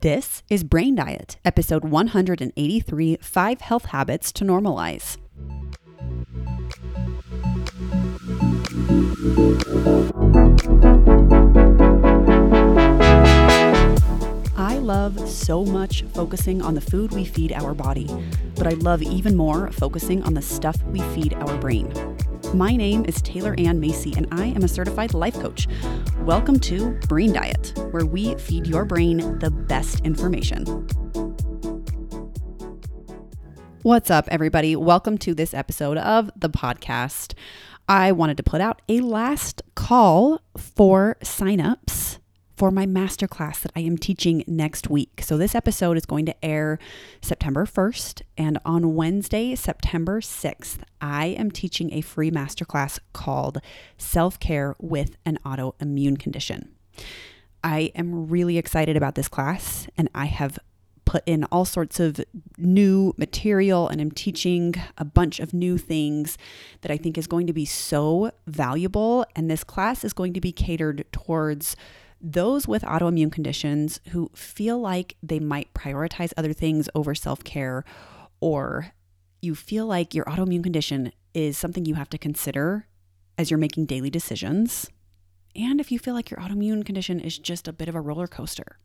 This is Brain Diet, episode 183 Five Health Habits to Normalize. I love so much focusing on the food we feed our body, but I love even more focusing on the stuff we feed our brain. My name is Taylor Ann Macey, and I am a certified life coach. Welcome to Brain Diet, where we feed your brain the best information. What's up, everybody? Welcome to this episode of the podcast. I wanted to put out a last call for signups for my masterclass that I am teaching next week. So, this episode is going to air September 1st, and on Wednesday, September 6th, I am teaching a free masterclass called Self Care with an Autoimmune Condition. I am really excited about this class, and I have put in all sorts of new material and I'm teaching a bunch of new things that I think is going to be so valuable. And this class is going to be catered towards those with autoimmune conditions who feel like they might prioritize other things over self care, or you feel like your autoimmune condition is something you have to consider as you're making daily decisions, and if you feel like your autoimmune condition is just a bit of a roller coaster.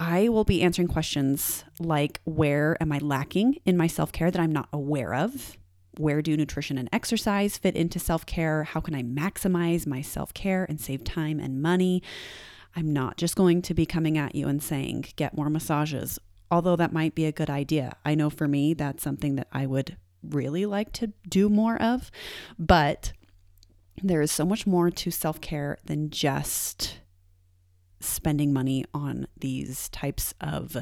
I will be answering questions like where am I lacking in my self care that I'm not aware of? Where do nutrition and exercise fit into self care? How can I maximize my self care and save time and money? I'm not just going to be coming at you and saying, get more massages, although that might be a good idea. I know for me, that's something that I would really like to do more of. But there is so much more to self care than just spending money on these types of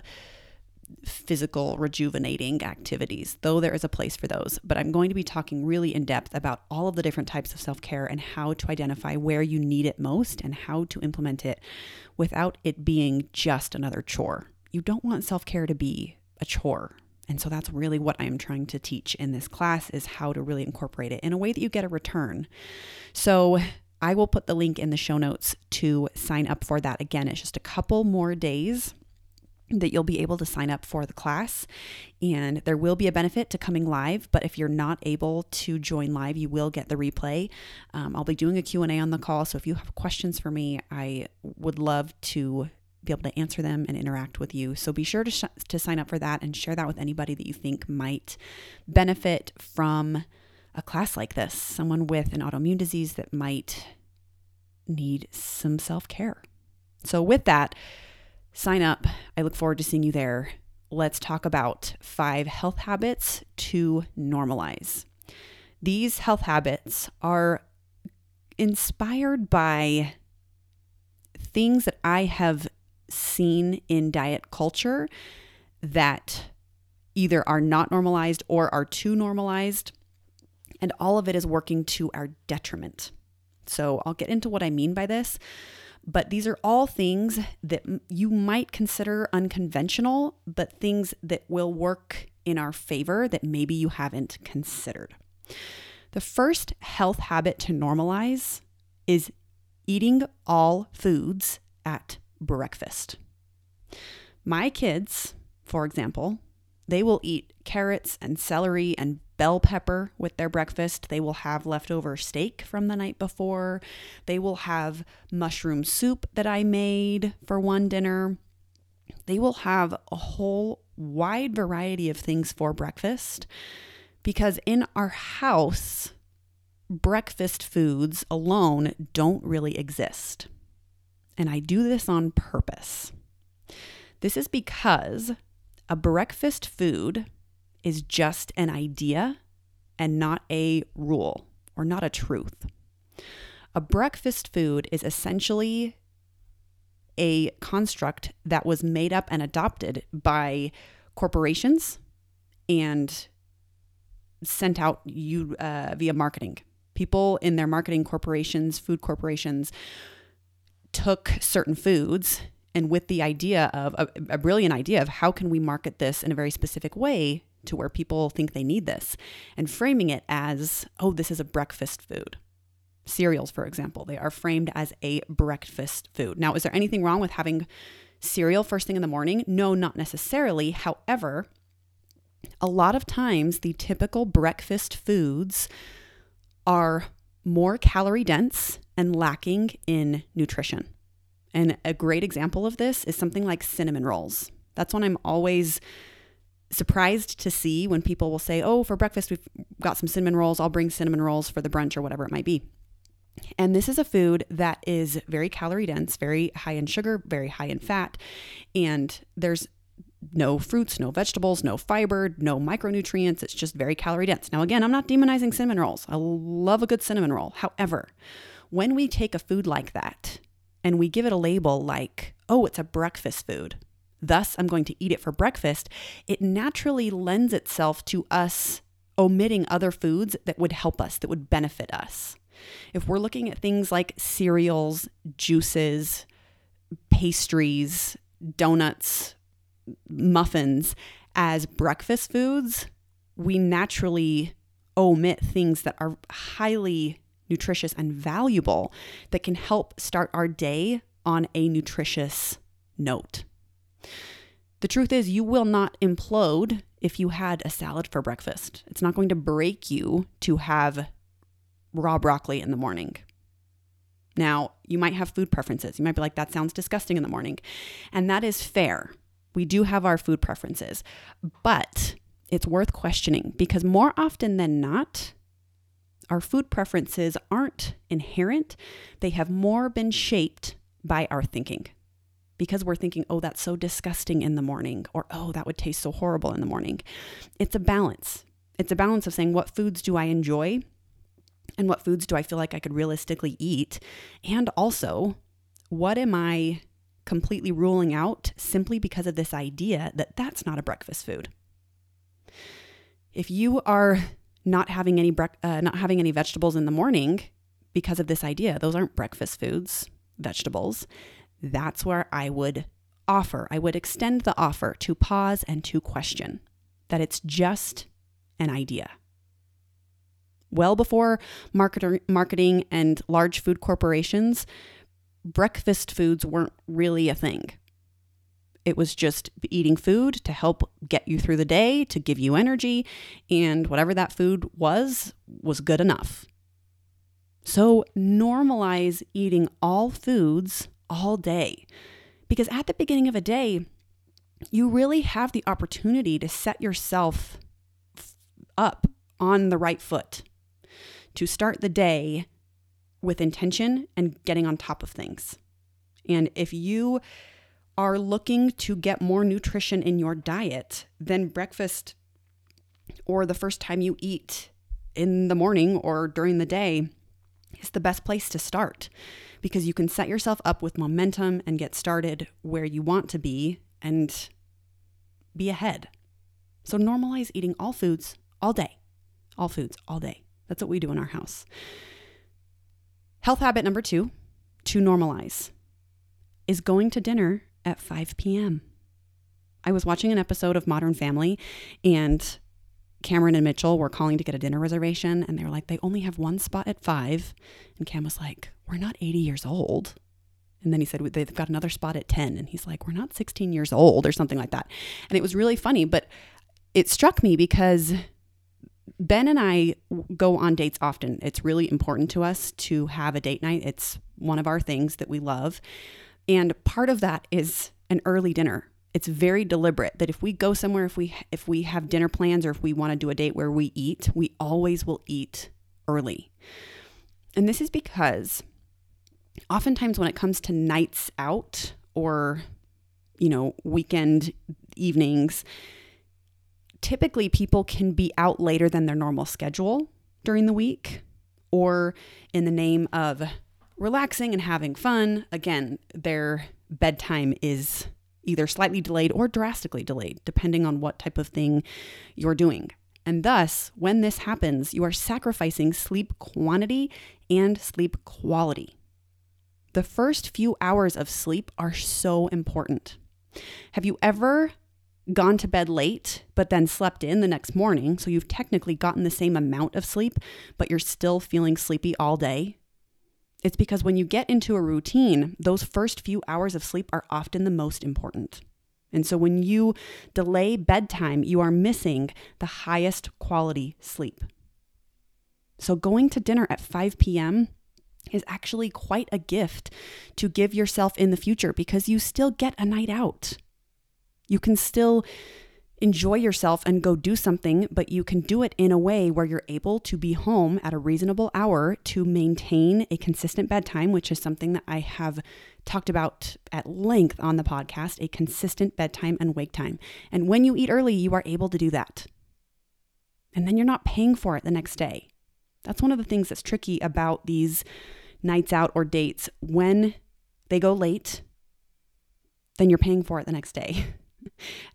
physical rejuvenating activities, though there is a place for those. But I'm going to be talking really in depth about all of the different types of self care and how to identify where you need it most and how to implement it without it being just another chore. You don't want self care to be a chore. And so that's really what I'm trying to teach in this class is how to really incorporate it in a way that you get a return. So I will put the link in the show notes to sign up for that. Again, it's just a couple more days that you'll be able to sign up for the class. And there will be a benefit to coming live but if you're not able to join live you will get the replay. Um, i'll be doing a q&a on the call so if you have questions for me i would love to be able to answer them and interact with you. So be sure to, sh- to sign up for that and share that with anybody that you think might benefit from a class like this someone with an autoimmune disease that might need some self-care. So with that sign up. I look forward to seeing you there. Let's talk about five health habits to normalize. These health habits are inspired by things that I have seen in diet culture that either are not normalized or are too normalized. And all of it is working to our detriment. So I'll get into what I mean by this. But these are all things that you might consider unconventional, but things that will work in our favor that maybe you haven't considered. The first health habit to normalize is eating all foods at breakfast. My kids, for example, they will eat carrots and celery and bell pepper with their breakfast. They will have leftover steak from the night before. They will have mushroom soup that I made for one dinner. They will have a whole wide variety of things for breakfast because in our house, breakfast foods alone don't really exist. And I do this on purpose. This is because a breakfast food is just an idea and not a rule or not a truth. A breakfast food is essentially a construct that was made up and adopted by corporations and sent out you uh, via marketing. People in their marketing corporations, food corporations, took certain foods and with the idea of a, a, brilliant idea of how can we market this in a very specific way to where people think they need this and framing it as oh this is a breakfast food cereals for example they are framed as a breakfast food now is there anything wrong with having Cereal first thing in the morning? No, not necessarily. However, a lot of times the typical breakfast foods are more calorie dense and lacking in nutrition. And a great example of this is something like cinnamon rolls. That's one I'm always surprised to see when people will say, Oh, for breakfast, we've got some cinnamon rolls. I'll bring cinnamon rolls for the brunch or whatever it might be. And this is a food that is very calorie dense, very high in sugar, very high in fat. And there's no fruits, no vegetables, no fiber, no micronutrients. It's just very calorie dense. Now, again, I'm not demonizing cinnamon rolls. I love a good cinnamon roll. However, when we take a food like that and we give it a label like, oh, it's a breakfast food, thus I'm going to eat it for breakfast, it naturally lends itself to us omitting other foods that would help us, that would benefit us. If we're looking at things like cereals, juices, pastries, donuts, muffins as breakfast foods, we naturally omit things that are highly nutritious and valuable that can help start our day on a nutritious note. The truth is, you will not implode if you had a salad for breakfast. It's not going to break you to have raw broccoli in the morning. Now, you might have food preferences. You might be like, that sounds disgusting in the morning. And that is fair. We do have our food preferences, but it's worth questioning because more often than not, our food preferences aren't inherent. They have more been shaped by our thinking because we're thinking, oh, that's so disgusting in the morning, or oh, that would taste so horrible in the morning. It's a balance. It's a balance of saying, what foods do I enjoy? And what foods do I feel like I could realistically eat? And also, what am I completely ruling out simply because of this idea that that's not a breakfast food. If you are not having any bre- uh, not having any vegetables in the morning because of this idea, those aren't breakfast foods, vegetables. That's where I would offer, I would extend the offer to pause and to question that it's just an idea. Well before marketer, marketing and large food corporations breakfast foods weren't really a thing. It was just eating food to help get you through the day, to give you energy, and whatever that food was, was good enough. So normalize eating all foods all day. Because at the beginning of a day, you really have the opportunity to set yourself up on the right foot, to start the day with intention and getting on top of things. And if you are looking to get more nutrition in your diet, then breakfast or the first time you eat in the morning or during the day is the best place to start because you can set yourself up with momentum and get started where you want to be and be ahead. So normalize eating all foods all day. All foods all day. That's what we do in our house. Health habit number two to normalize is going to dinner at 5 p.m. I was watching an episode of Modern Family and Cameron and Mitchell were calling to get a dinner reservation and they were like, they only have one spot at five. And Cam was like, we're not 80 years old. And then he said, they've got another spot at 10. And he's like, we're not 16 years old or something like that. And it was really funny, but it struck me because Ben and I go on dates often. It's really important to us to have a date night. It's one of our things that we love. And part of that is an early dinner. It's very deliberate that if we go somewhere if we if we have dinner plans or if we want to do a date where we eat, we always will eat early. And this is because oftentimes when it comes to nights out or you know, weekend evenings, typically people can be out later than their normal schedule during the week or in the name of relaxing and having fun. Again, their bedtime is either slightly delayed or drastically delayed, depending on what type of thing you're doing. And thus, when this happens, you are sacrificing sleep quantity and sleep quality. The first few hours of sleep are so important. Have you ever gone to bed late, but then slept in the next morning. So you've technically gotten the same amount of sleep, but you're still feeling sleepy all day. It's because when you get into a routine, those first few hours of sleep are often the most important. And so when you delay bedtime, you are missing the highest quality sleep. So going to dinner at 5 p.m. is actually quite a gift to give yourself in the future because you still get a night out. You can still enjoy yourself and go do something, but you can do it in a way where you're able to be home at a reasonable hour to maintain a consistent bedtime, which is something that I have talked about at length on the podcast a consistent bedtime and wake time. And when you eat early, you are able to do that. And then you're not paying for it the next day. That's one of the things that's tricky about these nights out or dates. When they go late, then you're paying for it the next day.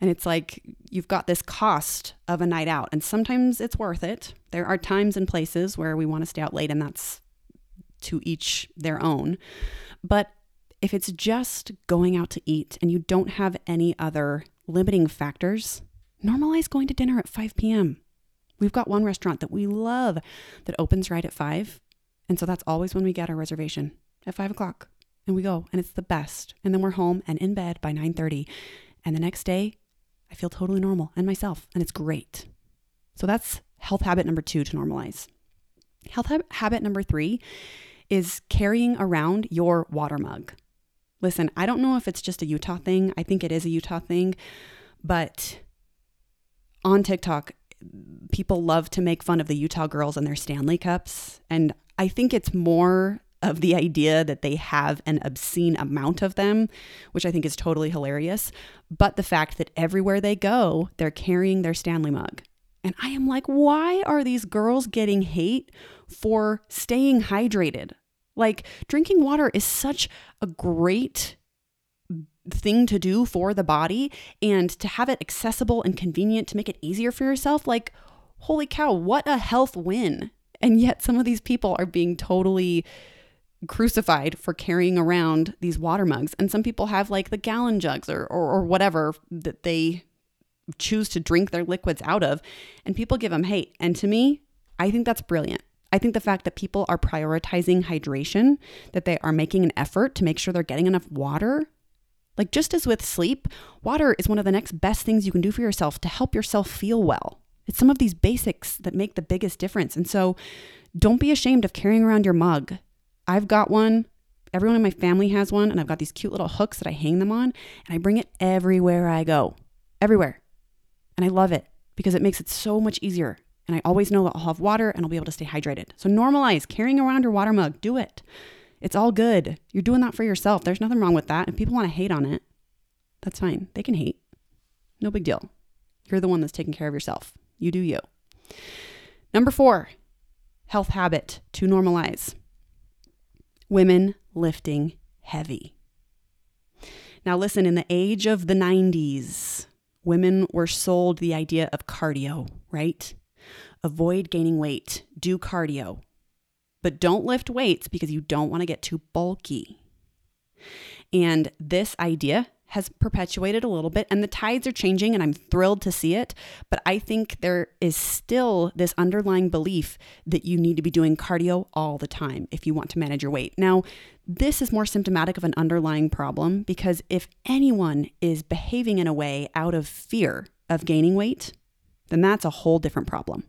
and it's like you've got this cost of a night out, and sometimes it's worth it. There are times and places where we want to stay out late, and that's to each their own. But if it's just going out to eat and you don't have any other limiting factors, normalize going to dinner at 5 p.m. We've got one restaurant that we love that opens right at 5. And so that's always when we get our reservation at 5 o'clock. And we go, and it's the best. And then we're home and in bed by 9:30. And the next day, I feel totally normal and myself, and it's great. So that's health habit number two to normalize. Health habit number three is carrying around your water mug. Listen, I don't know if it's just a Utah thing. I think it is a Utah thing, but on TikTok, people love to make fun of the Utah girls and their Stanley cups. And I think it's more of the idea that they have an obscene amount of them, which I think is totally hilarious, but the fact that everywhere they go, they're carrying their Stanley mug. And I am like, why are these girls getting hate for staying hydrated? Like, drinking water is such a great thing to do for the body and to have it accessible and convenient to make it easier for yourself. Like, holy cow, what a health win. And yet, some of these people are being totally crucified for carrying around these water mugs. And some people have like the gallon jugs or, or, or whatever that they choose to drink their liquids out of. And people give them hate. And to me, I think that's brilliant. I think the fact that people are prioritizing hydration, that they are making an effort to make sure they're getting enough water. Like just as with sleep, water is one of the next best things you can do for yourself to help yourself feel well. It's some of these basics that make the biggest difference. And so don't be ashamed of carrying around your mug. I've got one. Everyone in my family has one, and I've got these cute little hooks that I hang them on, and I bring it everywhere I go. Everywhere. And I love it because it makes it so much easier and I always know that I'll have water and I'll be able to stay hydrated. So normalize carrying around your water mug. Do it. It's all good. You're doing that for yourself. There's nothing wrong with that. If people want to hate on it, that's fine. They can hate. No big deal. You're the one that's taking care of yourself. You do you. Number four, health habit to normalize women lifting heavy. Now, listen, in the age of the 90s, women were sold the idea of cardio, right? avoid gaining weight, do cardio, but don't lift weights because you don't want to get too bulky. And this idea has perpetuated a little bit, and the tides are changing, and I'm thrilled to see it. But I think there is still this underlying belief that you need to be doing cardio all the time if you want to manage your weight. Now, this is more symptomatic of an underlying problem because if anyone is behaving in a way out of fear of gaining weight, then that's a whole different problem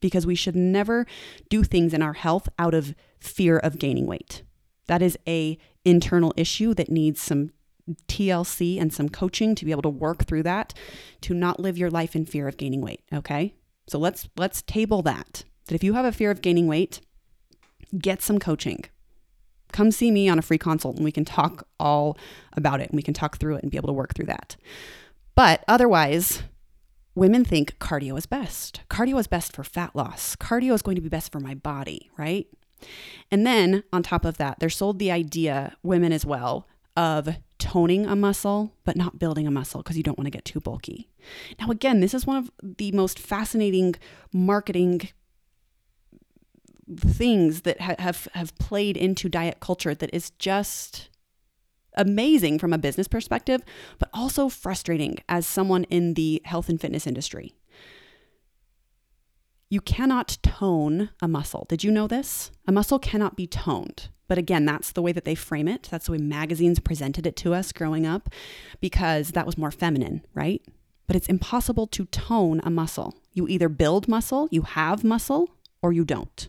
because we should never do things in our health out of fear of gaining weight. That is a internal issue that needs some TLC and some coaching to be able to work through that to not live your life in fear of gaining weight, okay? So let's let's table that. That if you have a fear of gaining weight, get some coaching. Come see me on a free consult and we can talk all about it and we can talk through it and be able to work through that. But otherwise, women think cardio is best. Cardio is best for fat loss. Cardio is going to be best for my body, right? And then on top of that, they're sold the idea, women as well, of toning a muscle, but not building a muscle because you don't want to get too bulky. Now, again, this is one of the most fascinating marketing things that ha- have, have played into diet culture that is just amazing from a business perspective, but also frustrating as someone in the health and fitness industry. You cannot tone a muscle. Did you know this? A muscle cannot be toned. But again, that's the way that they frame it. That's the way magazines presented it to us growing up because that was more feminine, right? But it's impossible to tone a muscle. You either build muscle, you have muscle, or you don't.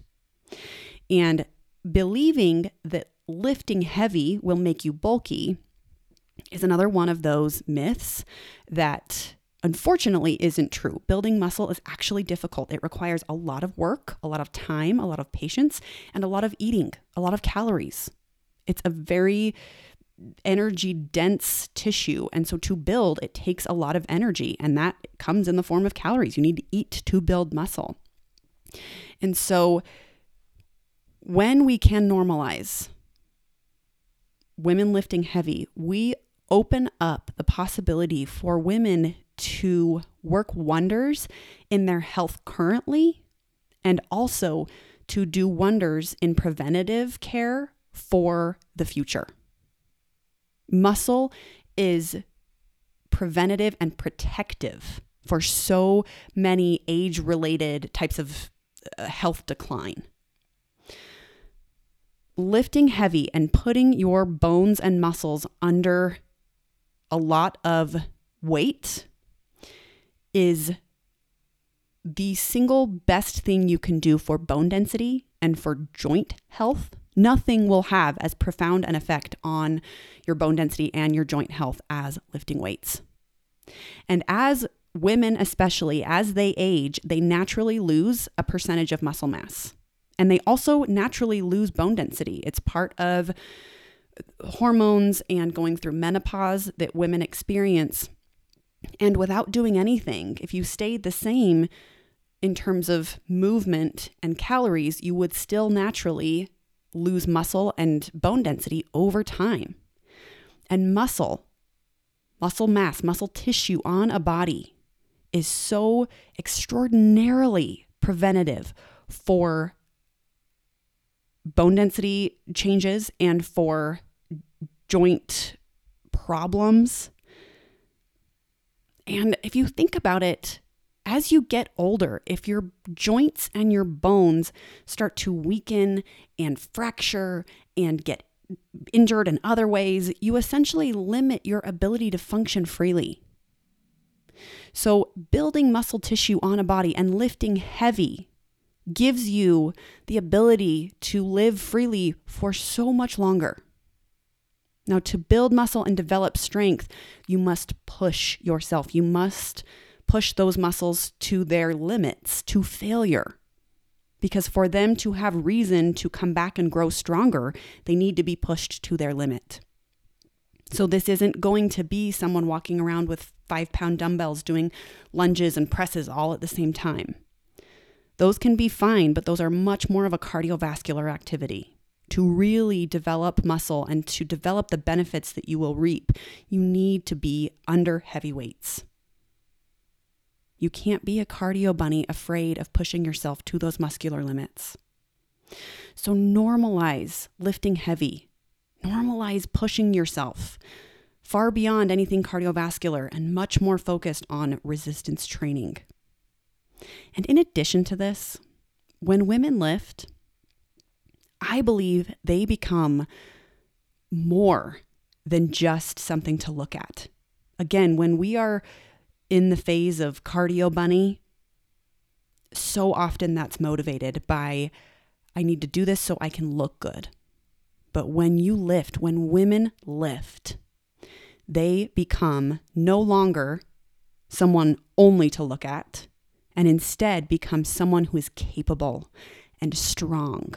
And believing that lifting heavy will make you bulky is another one of those myths that unfortunately isn't true. Building muscle is actually difficult. It requires a lot of work, a lot of time, a lot of patience, and a lot of eating, a lot of calories. It's a very energy dense tissue. And so to build, it takes a lot of energy, and that comes in the form of calories. You need to eat to build muscle. And so when we can normalize women lifting heavy, we open up the possibility for women to work wonders in their health currently and also to do wonders in preventative care for the future. Muscle is preventative and protective for so many age related types of uh, health decline. Lifting heavy and putting your bones and muscles under a lot of weight is the single best thing you can do for bone density and for joint health. Nothing will have as profound an effect on your bone density and your joint health as lifting weights. And as women, especially as they age, they naturally lose a percentage of muscle mass. And they also naturally lose bone density. It's part of hormones and going through menopause that women experience. And without doing anything, if you stayed the same in terms of movement and calories, you would still naturally lose muscle and bone density over time. And muscle, muscle mass, muscle tissue on a body is so extraordinarily preventative for bone density changes and for joint problems. And if you think about it, as you get older, if your joints and your bones start to weaken and fracture and get injured in other ways, you essentially limit your ability to function freely. So, building muscle tissue on a body and lifting heavy gives you the ability to live freely for so much longer. Now, to build muscle and develop strength, you must push yourself. You must push those muscles to their limits, to failure. Because for them to have reason to come back and grow stronger, they need to be pushed to their limit. So, this isn't going to be someone walking around with five pound dumbbells doing lunges and presses all at the same time. Those can be fine, but those are much more of a cardiovascular activity to really develop muscle and to develop the benefits that you will reap, you need to be under heavy weights. You can't be a cardio bunny afraid of pushing yourself to those muscular limits. So normalize lifting heavy, normalize pushing yourself far beyond anything cardiovascular and much more focused on resistance training. And in addition to this, when women lift, I believe they become more than just something to look at. Again, when we are in the phase of cardio bunny, so often that's motivated by, I need to do this so I can look good. But when you lift, when women lift, they become no longer someone only to look at and instead become someone who is capable and strong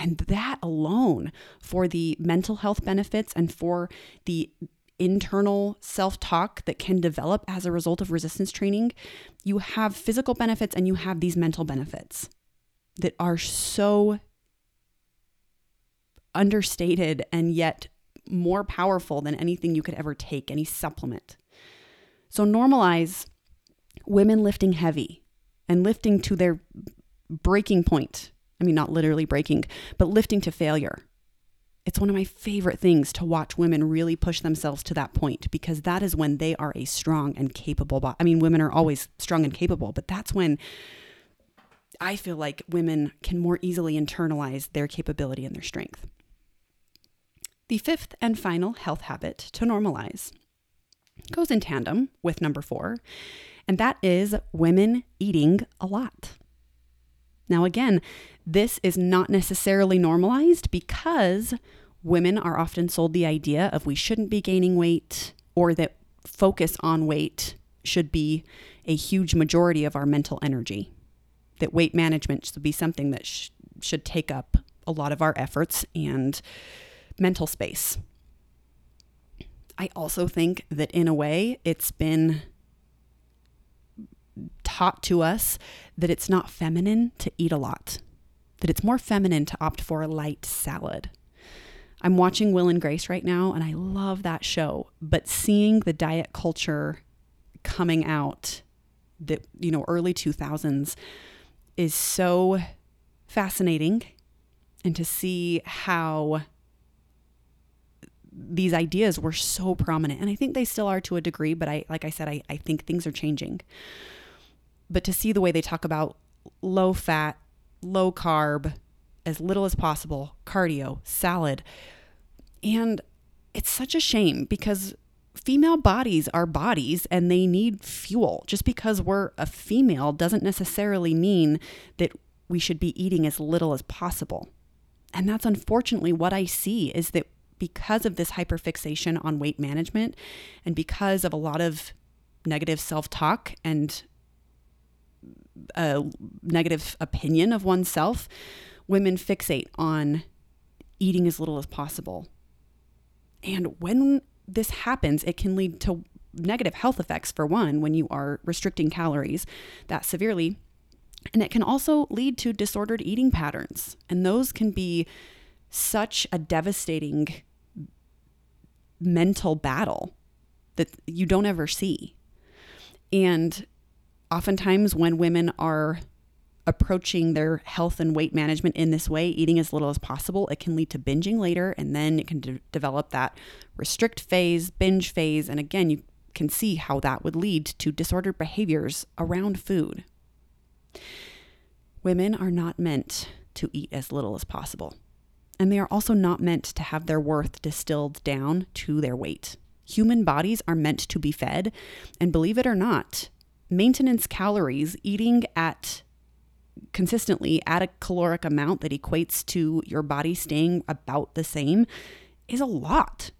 and that alone, for the mental health benefits and for the internal self talk that can develop as a result of resistance training, you have physical benefits and you have these mental benefits that are so understated and yet more powerful than anything you could ever take, any supplement. So normalize women lifting heavy and lifting to their breaking point I mean, not literally breaking, but lifting to failure. It's one of my favorite things to watch women really push themselves to that point because that is when they are a strong and capable body. I mean, women are always strong and capable, but that's when I feel like women can more easily internalize their capability and their strength. The fifth and final health habit to normalize goes in tandem with number four, and that is women eating a lot. Now, again, this is not necessarily normalized because women are often sold the idea of we shouldn't be gaining weight or that focus on weight should be a huge majority of our mental energy. That weight management should be something that sh- should take up a lot of our efforts and mental space. I also think that in a way it's been taught to us that it's not feminine to eat a lot, that it's more feminine to opt for a light salad. I'm watching Will and Grace right now, and I love that show. But seeing the diet culture coming out, that, you know, early 2000s, is so fascinating. And to see how these ideas were so prominent. And I think they still are to a degree, but I, like I said, I, I think things are changing. But to see the way they talk about low fat, low carb, as little as possible, cardio, salad. And it's such a shame because female bodies are bodies and they need fuel. Just because we're a female doesn't necessarily mean that we should be eating as little as possible. And that's unfortunately what I see is that because of this hyperfixation on weight management and because of a lot of negative self-talk and a negative opinion of oneself, women fixate on eating as little as possible. And when this happens, it can lead to negative health effects, for one, when you are restricting calories that severely. And it can also lead to disordered eating patterns. And those can be such a devastating mental battle that you don't ever see. And oftentimes, when women are approaching their health and weight management in this way, eating as little as possible, it can lead to binging later. And then it can de- develop that restrict phase, binge phase. And again, you can see how that would lead to disordered behaviors around food. Women are not meant to eat as little as possible. And they are also not meant to have their worth distilled down to their weight. Human bodies are meant to be fed. And believe it or not, maintenance calories, eating at consistently at a caloric amount that equates to your body staying about the same is a lot.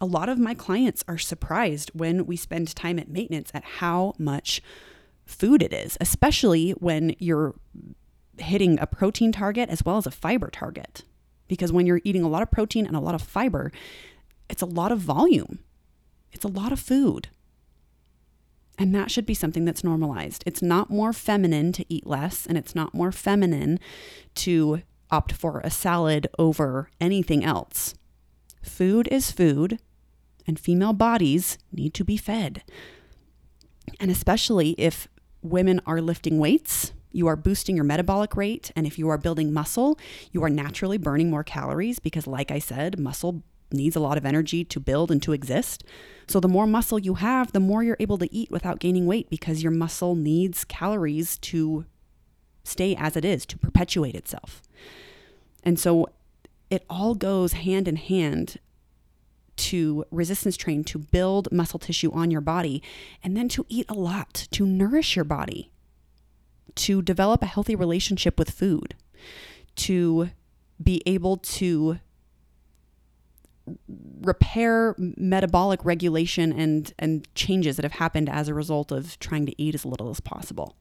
A lot of my clients are surprised when we spend time at maintenance at how much food it is, especially when you're hitting a protein target as well as a fiber target. Because when you're eating a lot of protein and a lot of fiber, it's a lot of volume, it's a lot of food. And that should be something that's normalized. It's not more feminine to eat less, and it's not more feminine to opt for a salad over anything else. Food is food, and female bodies need to be fed. And especially if women are lifting weights, you are boosting your metabolic rate. And if you are building muscle, you are naturally burning more calories because, like I said, muscle needs a lot of energy to build and to exist. So, the more muscle you have, the more you're able to eat without gaining weight because your muscle needs calories to stay as it is, to perpetuate itself. And so, it all goes hand in hand to resistance train to build muscle tissue on your body and then to eat a lot to nourish your body, to develop a healthy relationship with food, to be able to repair metabolic regulation and and changes that have happened as a result of trying to eat as little as possible.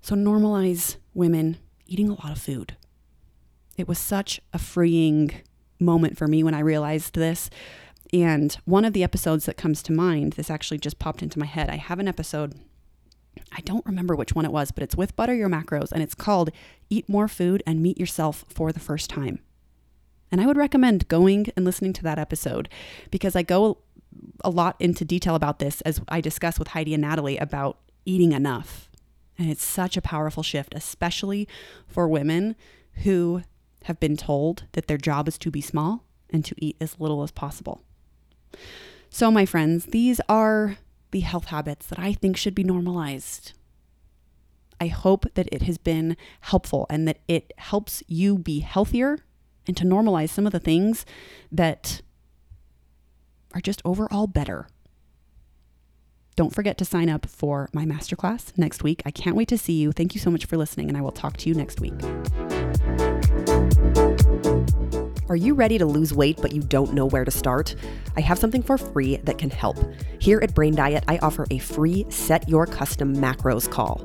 So normalize women eating a lot of food. It was such a freeing moment for me when I realized this. And one of the episodes that comes to mind, this actually just popped into my head. I have an episode I don't remember which one it was, but it's with Butter Your Macros and it's called Eat More Food and Meet Yourself for the First Time. And I would recommend going and listening to that episode because I go a lot into detail about this as I discuss with Heidi and Natalie about eating enough. And it's such a powerful shift, especially for women who have been told that their job is to be small and to eat as little as possible. So, my friends, these are the health habits that I think should be normalized. I hope that it has been helpful and that it helps you be healthier and to normalize some of the things that are just overall better. Don't forget to sign up for my masterclass next week. I can't wait to see you. Thank you so much for listening, and I will talk to you next week. Are you ready to lose weight but you don't know where to start? I have something for free that can help. Here at Brain Diet, I offer a free Set Your Custom Macros call.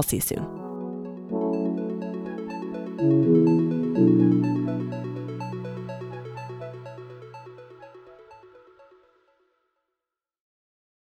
I'll see you soon.